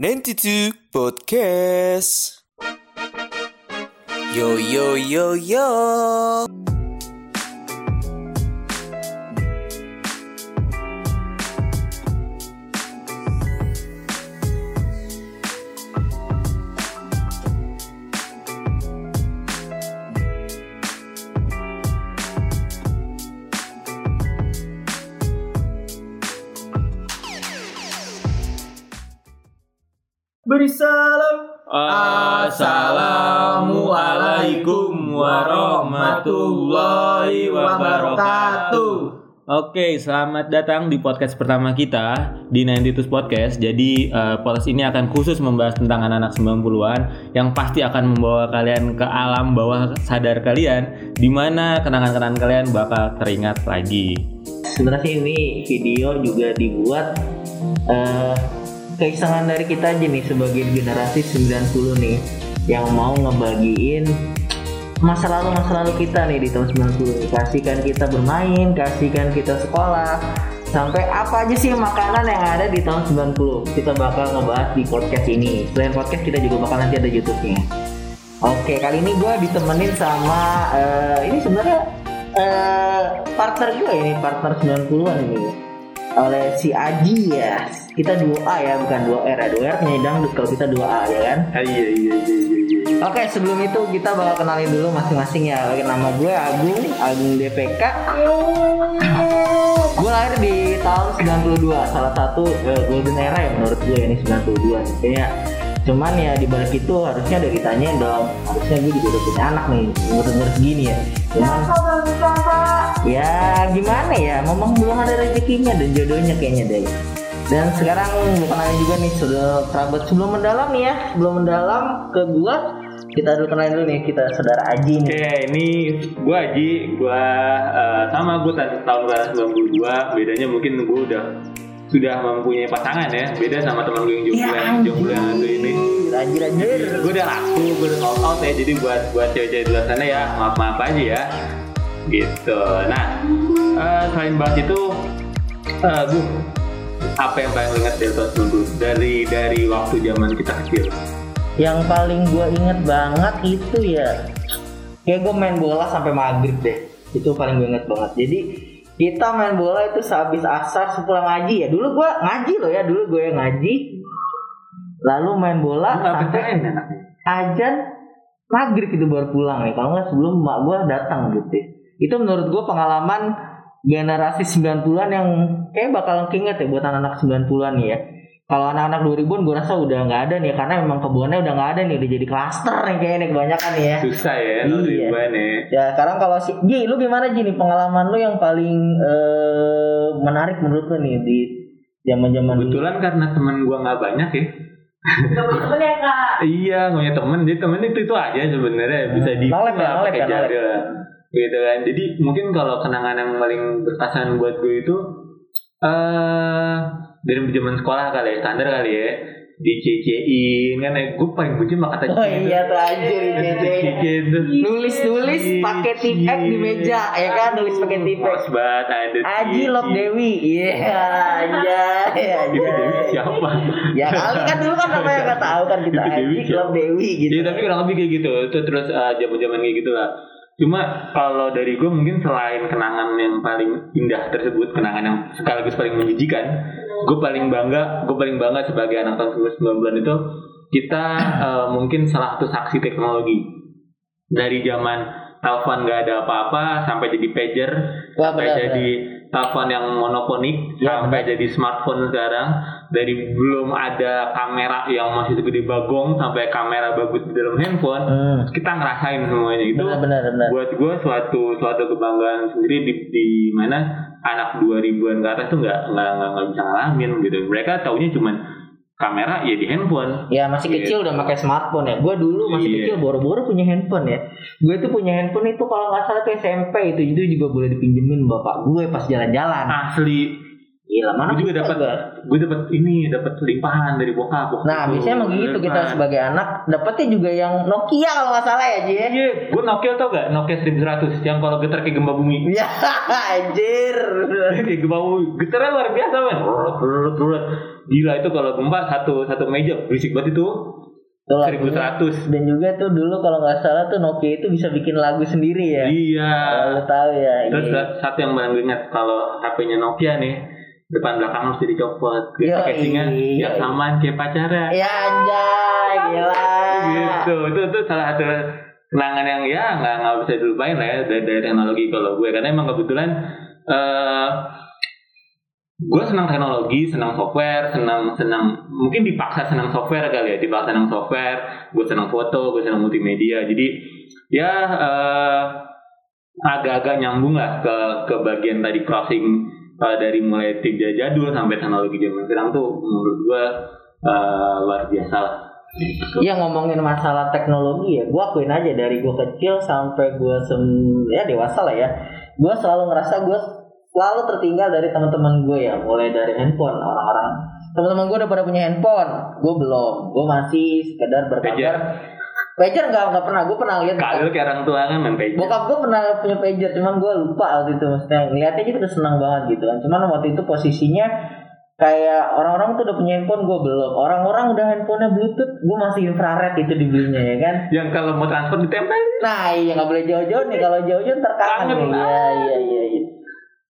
92 Podcast. Yo yo yo yo. Beri salam Assalamualaikum warahmatullahi wabarakatuh. Oke, selamat datang di podcast pertama kita di 92 Podcast. Jadi, eh, podcast ini akan khusus membahas tentang anak-anak 90-an yang pasti akan membawa kalian ke alam bawah sadar kalian di mana kenangan-kenangan kalian bakal teringat lagi. Sebenarnya ini video juga dibuat eh keisengan dari kita aja nih sebagai generasi 90 nih yang mau ngebagiin masa lalu masa lalu kita nih di tahun 90 kasihkan kita bermain kasihkan kita sekolah sampai apa aja sih makanan yang ada di tahun 90 kita bakal ngebahas di podcast ini. Selain podcast kita juga bakal nanti ada YouTube-nya. Oke kali ini gue ditemenin sama eh, ini sebenarnya eh, partner gue ini partner 90-an ini oleh si Aji ya. Kita 2A ya bukan 2R ya. 2R penyanyi dangdut kalau kita 2A ya kan? Iya, iya, iya, iya. Oke sebelum itu kita bakal kenalin dulu masing-masing ya. Nama gue Agung, Agung DPK Gue lahir di tahun 92 Salah satu eh, golden era ya menurut gue ini 92 nih Kayaknya Cuman ya di balik itu harusnya udah ditanyain dong Harusnya gue juga udah punya anak nih Umur-umur segini ya. Cuman Ya gimana ya Memang belum ada rezekinya dan jodohnya kayaknya deh dan sekarang gue kenalin juga nih sudah kerabat sebelum mendalam nih ya sebelum mendalam ke gua kita dulu kenalin dulu nih kita saudara Aji nih. Oke, ini gue Aji, gue eh, sama gue tahun tahun 92, bedanya mungkin gue udah sudah mempunyai pasangan ya, beda sama teman gue yang jomblo Ya yang jomblo yang satu ini. anjir anjir. Gue udah laku, gue udah sold out ya, jadi buat buat cewek-cewek di luar sana ya maaf maaf aja ya, gitu. Nah, eh, selain bahas itu, eh gue apa yang paling ingat dari tahun 90 dari dari waktu zaman kita kecil? yang paling gua inget banget itu ya. Kayak gue main bola sampai maghrib deh. Itu paling gue inget banget. Jadi kita main bola itu sehabis asar sepulang ngaji ya. Dulu gua ngaji loh ya dulu gue yang ngaji. Lalu main bola sampai ajan maghrib itu baru pulang nih kalau nggak sebelum emak gue datang gitu itu menurut gue pengalaman generasi 90-an yang kayak bakal keinget ya buat anak-anak 90-an nih ya kalau anak-anak 2000-an gue rasa udah nggak ada nih karena memang kebunnya udah nggak ada nih udah jadi klaster nih kayaknya kebanyakan nih ya Susah ya, Iya. iya. ribuan ya. ya sekarang kalau si Ji lu gimana Ji nih pengalaman lu yang paling eh, menarik menurut lu nih di zaman-zaman Kebetulan karena teman gua nggak banyak ya. temen ya kak Iya, nggak punya temen. Jadi temen itu itu aja sebenarnya bisa di Nolep ya, nolep ya, nolep. Gitu kan. Jadi mungkin kalau kenangan yang paling berkesan buat gue itu eh dari zaman sekolah kali ya, standar kali ya. Di CCin kan eh, gue paling benci mah kata oh iya tuh anjir tuh. nulis nulis pakai tipek di meja ya kan nulis pakai tipek banget ada Aji Love Dewi iya aja ya Itu Dewi siapa? ya kali kan dulu kan namanya nggak tahu kan kita Aji? Love Dewi gitu Iya tapi kurang lebih kayak gitu. Itu terus uh, zaman-zaman kayak gitu lah. Cuma kalau dari gue mungkin selain kenangan yang paling indah tersebut, kenangan yang sekaligus paling menjijikan, gue paling bangga, gue paling bangga sebagai anak tahun 90-an itu kita uh, mungkin salah satu saksi teknologi. Dari zaman telepon gak ada apa-apa sampai jadi pager, Wah, sampai benar, jadi telepon yang monoponik, Ya, sampai jadi smartphone sekarang dari belum ada kamera yang masih segede bagong sampai kamera bagus di dalam handphone hmm. kita ngerasain semuanya. Itu benar benar benar. buat gue suatu suatu kebanggaan sendiri di, di mana anak 2000-an ke atas tuh nggak nggak nggak nggak bisa ngalamin gitu. Mereka taunya cuman kamera ya di handphone Ya masih kecil udah pakai smartphone ya. Gue dulu masih Iya. kecil boro-boro punya handphone ya. Gue tuh punya handphone itu kalau nggak salah tuh SMP itu itu juga boleh dipinjemin bapak gue pas jalan-jalan. asli Gila, mana Gue juga dapat gue dapat ini dapat limpahan dari bokap. Nah, itu. biasanya emang gitu kita sebagai anak dapetnya juga yang Nokia kalau nggak salah ya, Ji. ya? Iya, gue Nokia tau gak? Nokia 1100 yang kalau getar kayak gempa bumi. Ya, anjir. kayak gempa bumi. Getarnya luar biasa men. Gila itu kalau gempa satu satu meja berisik banget itu. Tuh, lagunya. 1100. Dan juga tuh dulu kalau nggak salah tuh Nokia itu bisa bikin lagu sendiri ya. Iya. Kalau tahu ya. Terus iya. satu yang paling ingat kalau HP-nya Nokia nih depan belakang harus dicopot. Iya, Casingnya iya. yang samaan kayak pacaran. Ya anjay, gila. gitu itu itu salah satu kenangan yang ya nggak nggak bisa dilupain lah ya dari, dari teknologi kalau gue karena emang kebetulan eh gue senang teknologi senang software senang senang mungkin dipaksa senang software kali ya dipaksa senang software gue senang foto gue senang multimedia. Jadi ya eh, agak-agak nyambung lah ke ke bagian tadi crossing eh, dari mulai tiga jadul sampai teknologi zaman sekarang tuh menurut gue eh, luar biasa lah. Iya ngomongin masalah teknologi ya, gue akuin aja dari gue kecil sampai gue sem ya dewasa lah ya, gue selalu ngerasa gue selalu tertinggal dari teman-teman gue ya, mulai dari handphone orang-orang teman-teman gue udah pada punya handphone, gue belum, gue masih sekedar berkabar. Pager. Pager nggak nggak pernah, gue pernah lihat Kalau kayak orang tua kan main pager. Bokap gue pernah punya pager, cuman gue lupa waktu itu maksudnya ngeliatnya gitu udah senang banget gitu kan. Cuman waktu itu posisinya kayak orang-orang tuh udah punya handphone, gue belum. Orang-orang udah handphonenya bluetooth, gue masih infrared itu dibelinya ya kan. Yang kalau mau transfer ditempel. Nah iya nggak boleh jauh-jauh nih, kalau jauh-jauh ntar kangen Kangen. nih. Iya iya iya.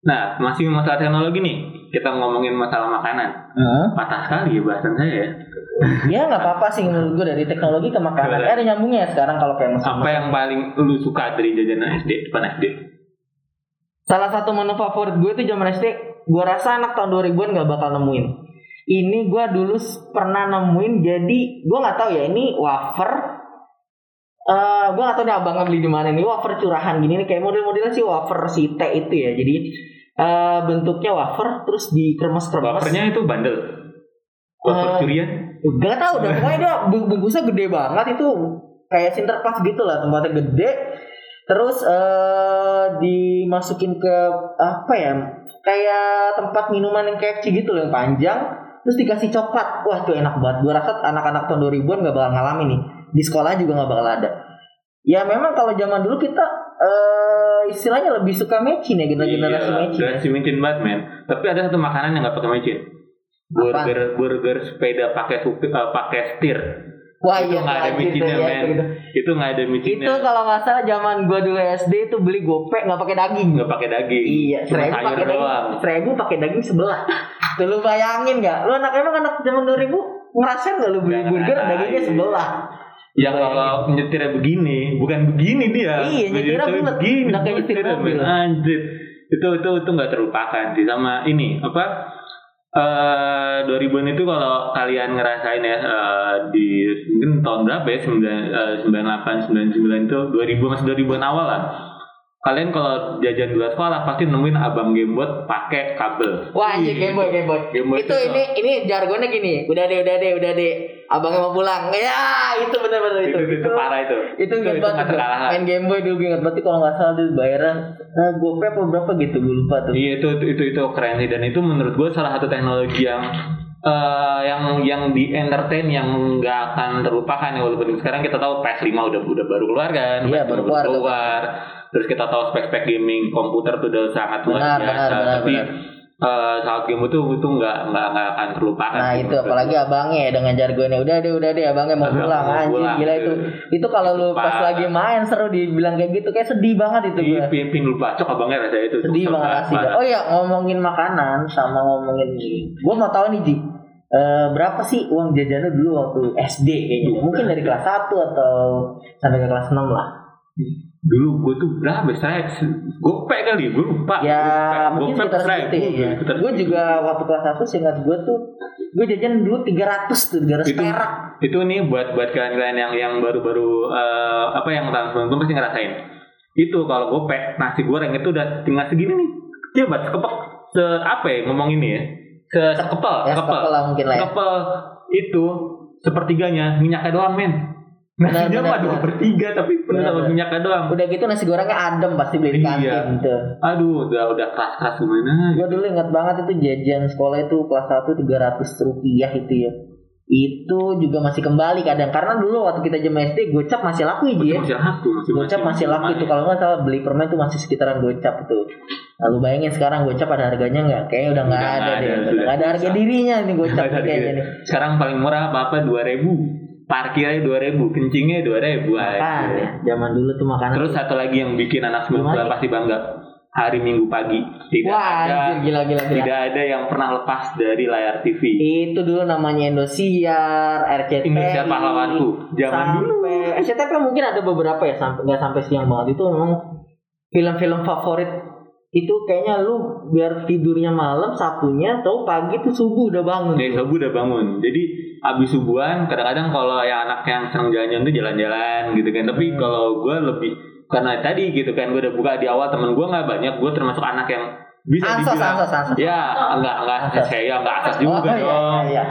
Nah, masih masalah teknologi nih. Kita ngomongin masalah makanan. Heeh. Patah sekali ya bahasan saya ya. Ya nggak apa-apa sih menurut gue dari teknologi ke makanan. Eh, ada nyambungnya ya sekarang kalau kayak mesin. Apa yang paling lu suka dari jajanan SD, depan SD? Salah satu menu favorit gue itu zaman SD, gue rasa anak tahun 2000-an gak bakal nemuin. Ini gue dulu pernah nemuin, jadi gue nggak tahu ya ini wafer. eh gue gak tahu nih abangnya beli di mana ini wafer curahan gini nih kayak model-modelnya sih wafer si T itu ya. Jadi eh bentuknya wafer terus dikremes-kremes. Wafernya itu bandel. Wafer Eh, curian. Gak tau dah pokoknya dia bung- bungkusnya gede banget itu kayak sinterpas gitu lah tempatnya gede terus eh dimasukin ke apa ya kayak tempat minuman yang KFC gitu loh yang panjang terus dikasih coklat wah tuh enak banget gue rasa anak-anak tahun 2000-an gak bakal ngalamin nih di sekolah juga gak bakal ada ya memang kalau zaman dulu kita eh istilahnya lebih suka mecin ya generasi generasi Iya, mecin ya. generasi micin banget, men. Tapi ada satu makanan yang nggak pakai micin. Burger, burger sepeda pakai supi- eh, pakai setir. wah itu iya nggak ada micinnya, ya, men. itu, gitu. Itu nggak ada micinnya. Itu kalau nggak salah zaman gua dulu SD itu beli gopek nggak pakai daging. nggak pakai daging. Iya, Cuma seribu pakai doang. daging, seribu pakai daging sebelah. Tuh lu bayangin nggak? Lu anak emang anak zaman 2000 ngerasain nggak lu beli burger dagingnya sebelah? Ya kalau nyetirnya begini, bukan begini dia. Iya, nyetirnya Tapi begini. Udah kayak nyetir mobil. Anjir. Itu itu itu nggak terlupakan sih sama ini apa? Eh 2000-an itu kalau kalian ngerasain ya eh, di mungkin tahun berapa ya 9 eh, 98 99 itu 2000 masih 2000-an awal lah. Kalian kalau jajan di luar sekolah pasti nemuin abang gamebot pakai kabel. Wah anjir Ih, Game Boy, Game Boy. Game Boy itu itu. ini ini jargonnya gini. Udah deh, udah deh, udah deh. Abangnya mau pulang. Ya, itu benar-benar itu. itu, itu, parah itu. Itu banget nggak tuh. terkalahkan. Main Game Boy dulu ingat banget kalau nggak salah dulu bayaran eh, gopay apa berapa gitu gue lupa tuh. Iya itu itu itu, itu keren sih dan itu menurut gue salah satu teknologi yang eh, yang yang di entertain yang nggak akan terlupakan ya walaupun sekarang kita tahu PS5 udah udah baru keluar kan Iya, PS5 baru keluar, keluar. terus kita tahu spek-spek gaming komputer tuh udah sangat luar biasa benar, benar, tapi benar. Eh, saat game itu itu nggak nggak nggak akan terlupakan Nah sih itu apalagi abangnya ya dengan jargonnya udah deh udah deh abangnya mau pulang. anjir pulang, gila itu. Itu kalau lu pas lagi main seru dibilang kayak gitu. Kayak sedih banget itu gue Iya, pin, pin lu bacok abangnya rasanya itu. Sedih banget asli parah. oh iya ngomongin makanan sama ngomongin gue mau tahu nih Ji. Eh, berapa sih uang jajannya dulu waktu SD kayaknya? Mungkin dari kelas 1 atau sampai ke kelas 6 lah dulu gue tuh berapa saya gopek kali gue lupa. Ya Gopek. mungkin sekitar segitu ya. gue juga waktu kelas 1 seingat gue tuh gue jajan dulu 300 tuh 300 Itu- perak. itu nih buat buat kalian-kalian yang yang baru-baru eh, apa yang tahun 90 pasti ngerasain. Itu kalau gopek nasi goreng itu udah tinggal segini nih. Kecil banget sekepek se apa ya ngomong ini ya? Se sekepel ya sekepel. sekepel lah mungkin lah ya. Sekepel itu sepertiganya minyaknya doang men Nasinya mah dua per tiga tapi penuh sama minyaknya doang. Udah gitu nasi gorengnya adem pasti beli di Iya. kantin tuh. Aduh, udah udah keras keras gimana? Gue dulu ingat banget itu jajan sekolah itu kelas 1 300 rupiah itu ya. Itu juga masih kembali kadang karena dulu waktu kita jam SD gocap masih laku ya. Ji, ya. Masih laku, masih Gocap masih laku itu kalau nggak salah beli permen itu masih sekitaran gocap itu. Lalu bayangin sekarang gocap ada harganya nggak? Kayaknya udah nggak ada deh. ada, Udah sudah nggak ada harga dirinya nih gocap kayaknya gitu. nih. Sekarang paling murah apa apa dua ribu. Parkirnya dua ribu, kencingnya dua ribu Kan ya, zaman dulu tuh makanan. Terus satu lagi yang bikin anak Belum 90-an lagi. pasti bangga. Hari Minggu pagi tidak Wah, ada anjir, gila gila gila. tidak ada yang pernah lepas dari layar TV. Itu dulu namanya Indosiar, RCTI. Indonesia pahlawanku. Zaman dulu. sampai SCTV mungkin ada beberapa ya sampai nggak sampai siang banget itu memang film-film favorit itu kayaknya lu biar tidurnya malam Sabtunya atau pagi tuh subuh udah bangun Dari subuh udah bangun. Jadi abis subuhan kadang-kadang kalau yang anak yang senang jalan-jalan tuh jalan-jalan gitu kan. Tapi Hmm. kalau gue lebih karena tadi gitu kan gue udah buka di awal temen gue nggak banyak. Gue termasuk anak yang bisa ansos dibilang ansos ansos ya enggak enggak saya enggak asas juga oh, iya, dong. iya, iya.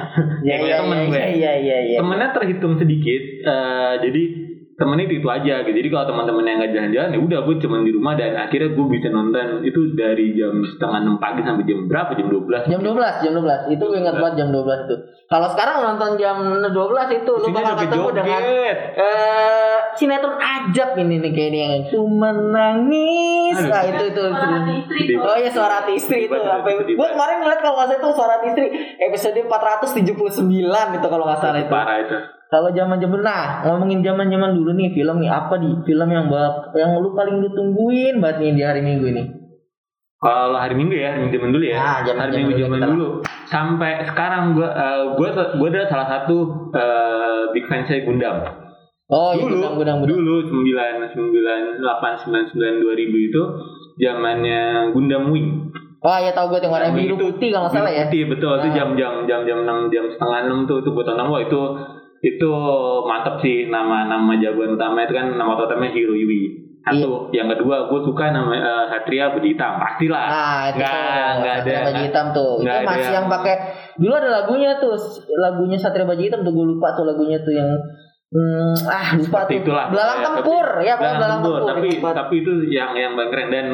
Ya, punya iya, temen iya, gue. iya, iya, iya. Temennya terhitung sedikit. eh, jadi temennya itu, itu aja gitu. Jadi kalau teman-teman yang nggak jalan-jalan ya udah gue cuma di rumah dan akhirnya gue bisa nonton itu dari jam setengah enam pagi sampai jam berapa? Jam 12 Jam 12, jam 12. Itu gue ingat banget jam 12 itu. Kalau sekarang nonton jam 12 itu lu bakal ketemu dengan eh sinetron ajab ini nih kayak ini yang ku menangis. Aduh. Nah, itu itu. itu. Oh iya suara hati istri itu apa? banget, sedih Gue kemarin ngeliat kalau nggak salah itu suara hati istri episode 479 itu kalau nggak salah itu. Parah itu. Kalau zaman zaman nah ngomongin zaman zaman dulu nih film nih apa di film yang bak yang lu paling lu tungguin banget nih di hari minggu ini. Kalau hari Minggu ya, hari zaman dulu ya. Ah, zaman- hari Minggu zaman dulu. Sampai sekarang gua eh, gua gua adalah salah satu eh, big fans saya Gundam. Oh iya dulu, gudang gudang gudang. dulu 9 9 8 99 2000 itu zamannya Gundam Wing. Oh iya tahu gue yang warna biru itu- putih kalau nggak salah ya. Putih betul itu Ah. jam jam jam jam 6 jam setengah 6 tuh itu gua tonton wah itu itu mantep sih nama nama jagoan utama itu kan nama utamanya Hiro Yui. Satu, yang kedua gue suka nama eh, Satria Berhitam pastilah. Nah, itu Nggak- nggak ada- Satria Baju Hitam tuh. Itu nggak masih yang yang- pakai dulu ada lagunya tuh, lagunya Satria Baju Hitam tuh gue lupa tuh lagunya tuh yang hmm, ah lupa Seperti tuh. itulah. Belalang Ya, tempur, tapi- ya kalau belalang tempur. Tapi tapi itu yang yang keren dan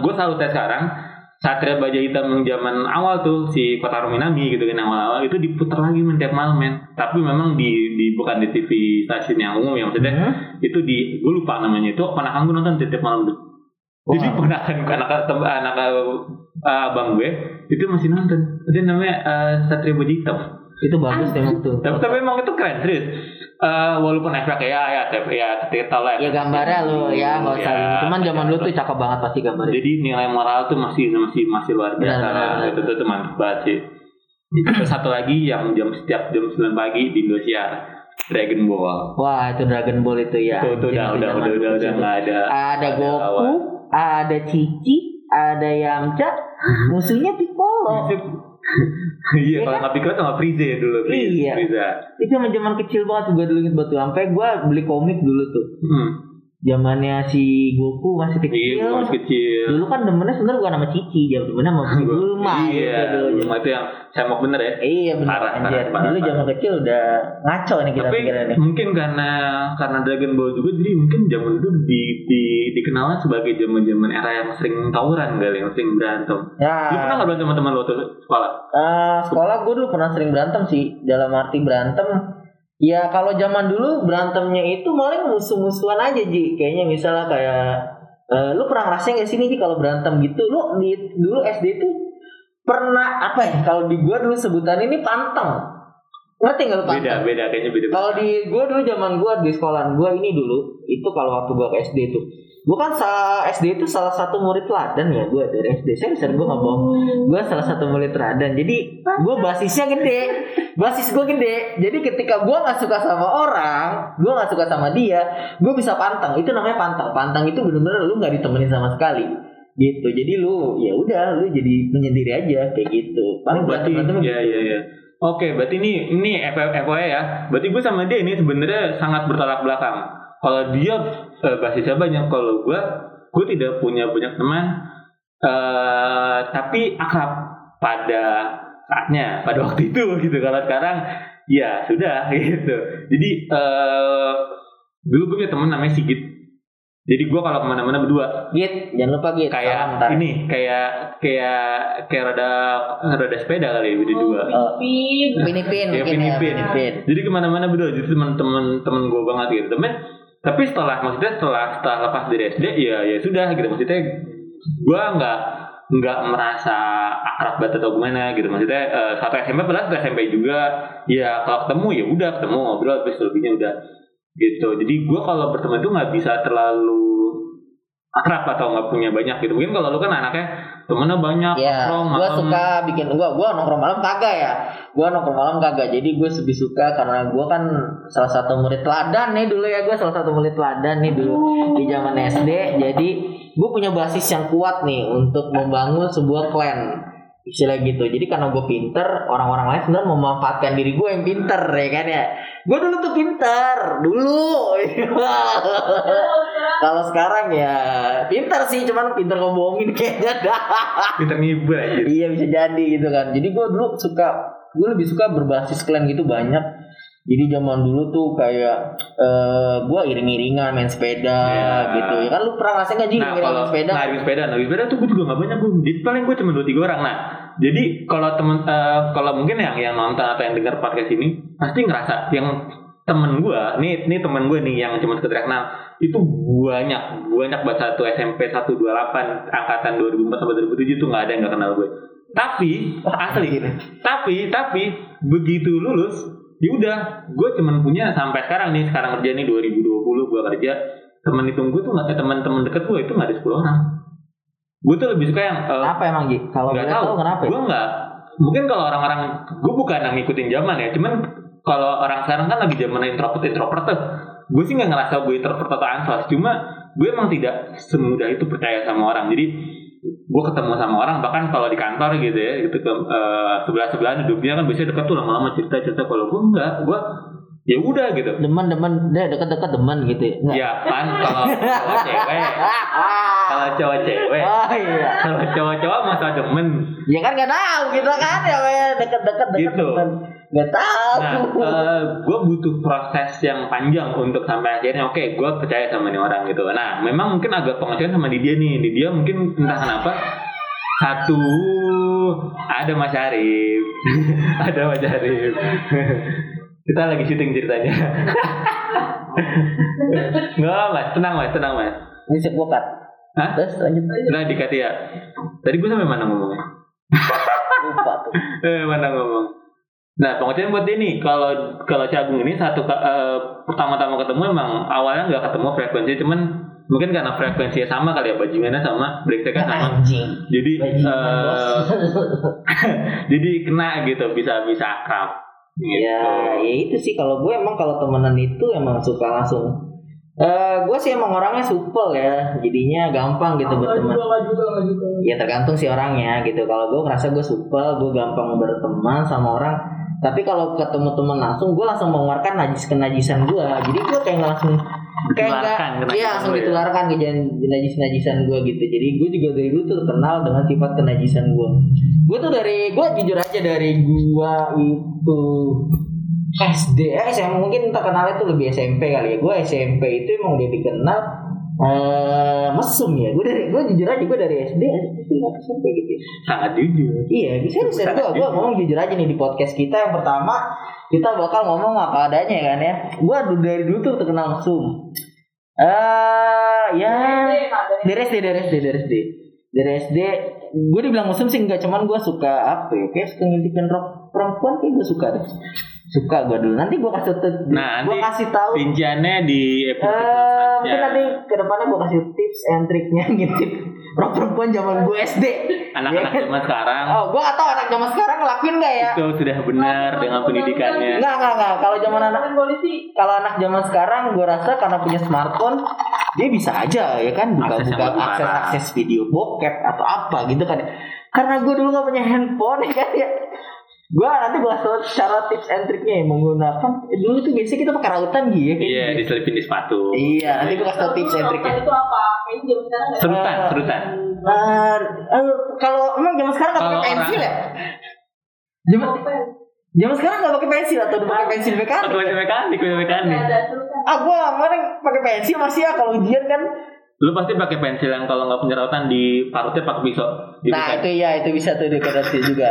gue selalu tes sekarang Satria Baja Hitam yang zaman awal tuh si Kotaro Minami gitu kan awal-awal itu diputar lagi men tiap malam men. Tapi memang di, di bukan di TV stasiun yang umum ya maksudnya Hmm? itu di gue lupa namanya itu ponakan gue nonton tiap malam tuh. Jadi Wah. ponakan anak anak uh, abang gue itu masih nonton. Itu namanya uh, Satria Baja Hitam. Itu bagus emang tuh. Tapi, tapi memang itu keren serius. Eh, walaupun efek ya ya tapi ya kita lah. Ya gambarnya lu ya nggak usah. Ya. Cuman zaman dulu tuh cakep banget pasti gambarnya. Jadi nilai moral tuh masih masih masih luar biasa Benar, lah. benar, Itu tuh, tuh mantap banget sih. Terus satu lagi yang jam setiap jam 9 pagi di Indosiar Dragon Ball. Wah itu Dragon Ball itu ya. Itu tuh udah Itu udah udah udah udah sih. nggak ada. Ada Goku, lawan. ada Cici, ada Yamcha, musuhnya Piccolo. Iya kalau nggak pikir tuh nggak Frieza ya dulu. Iya. Itu zaman zaman kecil banget gue dulu inget tuh. Sampai gue beli komik dulu tuh. Hmm. Zamannya si Goku masih Iya, kecil. gua masih kecil. Dulu kan demennya sebenarnya bukan sama Cici, dia demennya sama si Bulma Iya, gitu. Bulma itu yang semok bener ya. Iya benar Parah, anjir. parah, parah, dulu zaman kecil udah ngaco nih kita Tapi pikirannya. mungkin karena karena Dragon Ball juga jadi mungkin zaman itu di, di dikenal sebagai zaman zaman era yang sering tawuran kali yang sering berantem. Ya, Lu pernah nggak berantem sama teman lu waktu sekolah? eh, sekolah gue dulu pernah sering berantem sih. Dalam arti berantem Ya kalau zaman dulu berantemnya itu paling musuh-musuhan aja Ji. Kayaknya misalnya kayak eh, lu pernah ngerasain gak sih nih Ji kalau berantem gitu? Lu di dulu SD itu pernah apa ya? Kalau di gua dulu sebutan ini panteng. Ngerti gak lu panteng? Beda beda kayaknya beda. Kalau di gua dulu zaman gua di sekolahan gua ini dulu itu kalau waktu gua ke SD tuh. Gua kan SD itu salah satu murid teladan ya gua dari SD. Saya bisa gua nggak bohong. Gua salah satu murid teladan. Jadi gua basisnya gede. Basis gua gede. Jadi ketika gua nggak suka sama orang, gua nggak suka sama dia, gua bisa pantang. Itu namanya pantang. Pantang itu bener-bener lu nggak ditemenin sama sekali gitu jadi lu ya udah lu jadi menyendiri aja kayak gitu paling berantem berantem ya ya ya. Oke, berarti ini ini FYI ya. Berarti gue sama dia ini sebenarnya sangat bertolak belakang. Kalau dia eh, basisnya banyak, kalau gue gue tidak punya banyak teman, eh tapi akrab pada saatnya, pada waktu itu gitu. Kalau sekarang ya sudah gitu jadi eh dulu gue punya temen namanya Sigit jadi gue kalau ke mana-mana berdua Git, jangan lupa Git. kayak ntar. ini kayak kayak kayak rada rada sepeda kali ya berdua Oh, Pin. Pinipin mungkin ya, Pinipin. Pinipin. jadi ke mana-mana berdua jadi teman-teman teman gue banget gitu temen tapi setelah maksudnya setelah setelah lepas dari SD ya ya sudah gitu maksudnya gue nggak nggak merasa akrab banget atau gimana gitu maksudnya eh, satu SMP padahal satu SMP juga ya kalau ketemu ya udah ketemu ngobrol terus lebihnya udah gitu jadi gue kalau bertemu itu nggak bisa terlalu akrab atau nggak punya banyak gitu mungkin kalau lu kan anaknya temennya banyak Ya, nongkrong, gua malam. suka bikin gua gua nongkrong malam kagak ya. Gua nongkrong malam kagak. Jadi gue lebih suka karena gua kan salah satu murid teladan nih dulu ya. Gua salah satu murid teladan nih dulu di zaman SD. Jadi gue punya basis yang kuat nih untuk membangun sebuah klan istilah gitu. Jadi karena gue pinter, orang-orang lain sebenarnya memanfaatkan diri gue yang pinter ya kan ya. Gue dulu tuh pinter dulu. Kalau sekarang ya pinter sih, cuman pinter ngebohongin kayaknya dah. pinter ngibah aja Iya bisa jadi gitu kan. Jadi gue dulu suka, gue lebih suka berbasis klan gitu banyak. Jadi zaman dulu tuh kayak eh gue iring-iringan main sepeda Iya. gitu. Ya kan lu pernah ngerasain gak sih Nah iring-iringan kalau main sepeda? narik sepeda, sepeda tuh gue juga gak banyak gue. Jadi paling gue cuma dua tiga orang. Nah, jadi kalau temen, eh, kalau mungkin yang yang nonton atau yang dengar podcast ini pasti ngerasa yang temen gue, nih nih temen gue nih yang cuma sekedar kenal itu banyak banyak banget satu SMP 128 angkatan 2004 sampai 2007 tuh nggak ada yang nggak kenal gue. Tapi asli, tapi tapi begitu lulus, ya udah gue cuman punya sampai sekarang nih sekarang kerja nih 2020 gue kerja temen hitung gue tuh nggak teman-teman deket gue itu nggak ada 10 orang gue tuh lebih suka yang eh, Kenapa emang Ji? Kalau nggak tahu tahu kenapa? ya? gue nggak mungkin kalau orang-orang gue bukan yang ngikutin zaman ya cuman kalau orang sekarang kan lagi zaman introvert introvert tuh gue sih nggak ngerasa gue introvert atau ansos cuma gue emang tidak semudah itu percaya sama orang jadi gue ketemu sama orang bahkan kalau di kantor gitu ya gitu ke sebelah sebelahan hidupnya kan biasanya deket tuh lama-lama cerita cerita kalau gue enggak gue ya udah gitu Demen-demen, deh deket-deket demen gitu ya? Nggak? ya kan kalau cowok cewek kalau cowok cewek Oh iya. kalau cowok-cowok masa demen Ya kan gak tahu gitu kan ya kayak deket-deket deket Gitu. demen. Gak tahu. Nah, gue butuh proses yang panjang untuk sampai akhirnya oke, gue percaya sama nih orang gitu. Nah, memang mungkin agak pengertian sama di dia nih. Di dia mungkin entah kenapa satu ada Mas Arif, ada Mas Arif. Kita lagi syuting ceritanya. Nggak mas, tenang mas, tenang mas. Ini gua cut. Hah? Terus lanjut Nah dikati ya. Tadi gue sampai mana ngomongnya? lupa tuh. Eh, mana ngomong. Nah, pengertian buat dia nih, kalau kalau Cagung ini satu eh, pertama-tama ketemu emang awalnya nggak ketemu frekuensi, cuman mungkin karena frekuensinya sama kali ya, bajingannya sama, brengseknya sama. Anjing. Jadi Bajingan, eh, jadi kena gitu, bisa bisa akrab. Gitu. Ya, ya itu sih kalau gue emang kalau temenan itu emang suka langsung. Eh, gue sih emang orangnya supel ya, jadinya gampang gitu berteman. Juga, enggak juga. Ya tergantung si orangnya gitu. Kalau gue ngerasa gue supel, gue gampang berteman sama orang. Tapi kalau ketemu teman langsung, gue langsung mengeluarkan najis kenajisan gue. Jadi gue kayak nggak langsung kayak nggak, kenajisan iya langsung ya. ditularkan ke najis najisan gue gitu. Jadi gue juga dari dulu tuh terkenal dengan sifat kenajisan gue. Gue tuh dari gue jujur aja dari gue itu SD, eh, SMP mungkin terkenalnya tuh lebih SMP kali ya. Gue SMP itu emang udah dikenal eh mesum ya. Gue dari gue jujur aja gue dari SD SD SMP gitu. ya. Sangat jujur. Iya, bisa bisa gue gue ngomong jujur aja nih di podcast kita yang pertama kita bakal ngomong apa adanya kan ya. Gue dari dulu tuh terkenal mesum. Eh ya dari SD dari SD dari SD dari SD gue dibilang mesum sih enggak cuman gue suka apa ya kayak suka ngintipin rok perempuan kayak gue suka deh suka gue dulu nanti gue kasih tahu Nah, gue kasih taau Rinciannya di episode selanjutnya. mungkin nanti ke depannya gue kasih tips and triknya ngintip rok perempuan zaman gue SD. Anak-anak Ya kan? zaman sekarang Oh, gue gak tau anak zaman sekarang ngelakuin gak ya? itu sudah benar dengan pendidikannya. Enggak, enggak, enggak. Kalau zaman anak polisi. kalau anak zaman sekarang gue rasa karena punya smartphone dia bisa aja ya kan buka Akses akses video bokep atau apa gitu kan karena gue dulu gak punya handphone ya kan ya gue nanti gue kasih tau cara tips and triknya ya, menggunakan eh, dulu tuh biasanya kita pakai rautan gitu ya Iya, diselipin di sepatu. iya nanti gue kasih tau tips and triknya Itu apa? Kayaknya sekarang Serutan, Eh, serutan. Eh, eh, kalau emang zaman sekarang nggak pakai pensil ya zaman. Zaman sekarang nggak pakai pensil atau udah pakai pensil mekanik? Atau mekanik, masih mekanik. Tuh kan. Ah gua mana pakai pensil masih ya kalau ujian kan. Lu pasti pakai pensil yang kalau nggak punya rautan di parutnya pakai pisau. Nah itu ya itu bisa tuh dekorasi juga.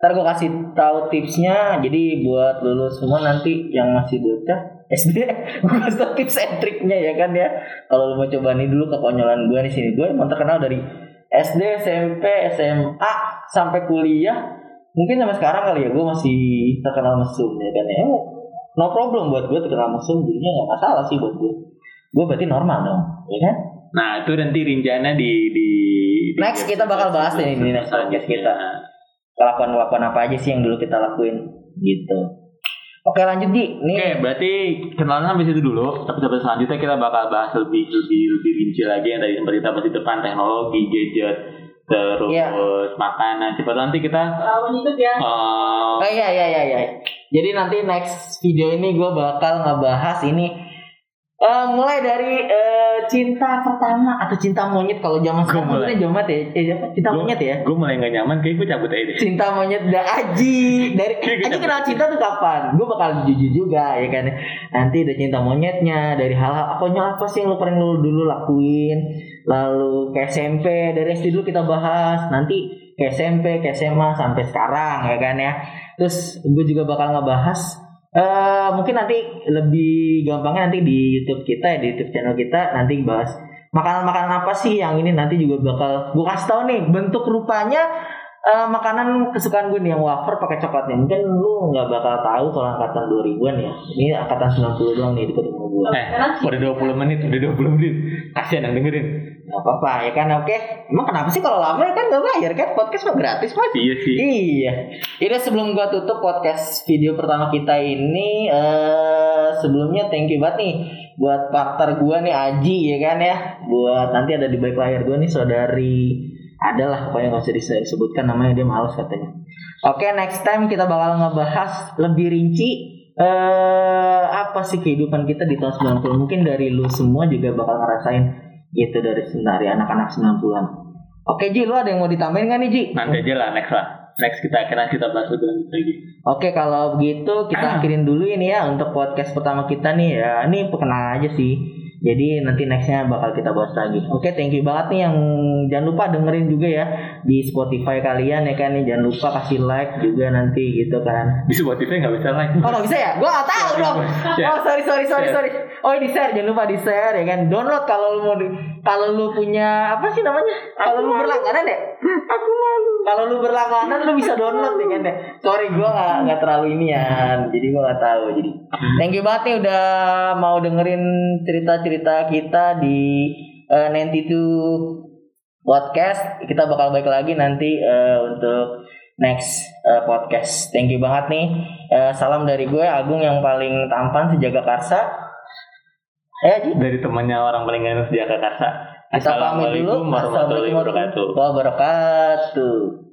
Ntar gue kasih tahu tipsnya. Jadi buat lulus semua nanti yang masih bocah SD, gue kasih tau tips and triknya ya kan ya. Kalau lu mau coba nih dulu kekonyolan gue di sini, gue emang terkenal dari SD, SMP, SMA sampai kuliah. Mungkin sampai sekarang kali ya gue masih terkenal mesum ya kan ya. No problem buat gue terkenal mesum, jadinya nggak masalah sih buat gue. Gue berarti normal dong, ya kan? Nah itu nanti rinciannya di di. di Next kita bakal bahas nih di next podcast kita. Kelakuan-kelakuan apa aja sih yang dulu kita lakuin gitu. Oke lanjut Di, Oke, nih berarti kenalan sampai situ dulu. Tapi sampai selanjutnya kita bakal bahas lebih lebih lebih rinci lagi yang tadi sempat kita bahas di depan teknologi, gadget, terus Iya. makanan. Cepat nanti kita Lawan itu ya. eh, Oh iya iya iya iya. Jadi nanti next video ini gue bakal ngebahas ini eh, mulai dari eh, cinta pertama atau cinta monyet kalau zaman Gua sekarang mulai. sebenarnya jomat ya, eh, apa? cinta monyet ya. Gue mulai gak nyaman, kayak gue cabut aja deh. Cinta monyet dah Aji dari. Aji kenal cinta tuh kapan? Gue bakal jujur juga ya kan. Nanti udah cinta monyetnya dari hal-hal konyol apa sih yang lu paling lu dulu lakuin. Lalu ke SMP dari SD dulu kita bahas. Nanti ke SMP, ke SMA sampai sekarang ya kan ya. Terus gue juga bakal ngebahas eh mungkin nanti lebih gampangnya nanti di YouTube kita ya di YouTube channel kita nanti bahas makanan-makanan apa sih yang ini nanti juga bakal gue kasih tahu nih bentuk rupanya eh, makanan kesukaan gue nih yang wafer pakai coklat nih mungkin lu nggak bakal tahu kalau angkatan 2000-an ya ini angkatan 90 doang nih di ketemu gue Eh, udah 20 menit, udah 20 menit. Kasian yang dengerin. Nggak apa-apa ya kan oke emang kenapa sih kalau lama ya kan nggak bayar kan podcast mah gratis mas Iya sih. Iya. Ini sebelum gua tutup podcast video pertama kita ini eh sebelumnya thank you banget nih buat partner gua nih Aji ya kan ya. Buat nanti ada di balik layar gua nih saudari adalah pokoknya nggak usah disebutkan namanya dia males katanya. Oke, next time kita bakal ngebahas lebih rinci eh apa sih kehidupan kita di tahun 90 mungkin dari lu semua juga bakal ngerasain gitu dari dari anak-anak 90-an. Oke Ji, lu ada yang mau ditambahin nggak nih Ji? Nanti aja lah, next lah. Next kita akan kita bahas lebih lanjut lagi. Oke kalau begitu kita akhirin dulu ini ya untuk podcast pertama kita nih ya ini perkenalan aja sih. Jadi nanti nextnya bakal kita bahas lagi. Oke thank you banget nih yang jangan lupa dengerin juga ya di Spotify kalian ya kan nih jangan lupa kasih like juga nanti gitu kan. Di Spotify nggak bisa like. Oh nggak bisa ya? Gua nggak tahu dong. Oh sorry sorry sorry sorry. Oh di share jangan lupa di share ya kan. Download kalau lu mau kalau lu punya apa sih namanya? Kalau lu berlangganan ya? Aku malu. Kalau lu berlangganan lu bisa download ya kan ya. Sorry gua nggak nggak terlalu ini ya. Jadi gua nggak tahu jadi. Thank you banget nih udah mau dengerin cerita-cerita kita di eh, 92 podcast. Kita bakal balik lagi nanti eh, untuk next eh, podcast. Thank you banget nih. Eh, salam dari gue Agung yang paling tampan sejaga karsa. Eh, Ji. Dari temannya orang paling ganteng sejak Karsa. Kita pamit dulu. Assalamualaikum warahmatullahi wabarakatuh. wabarakatuh.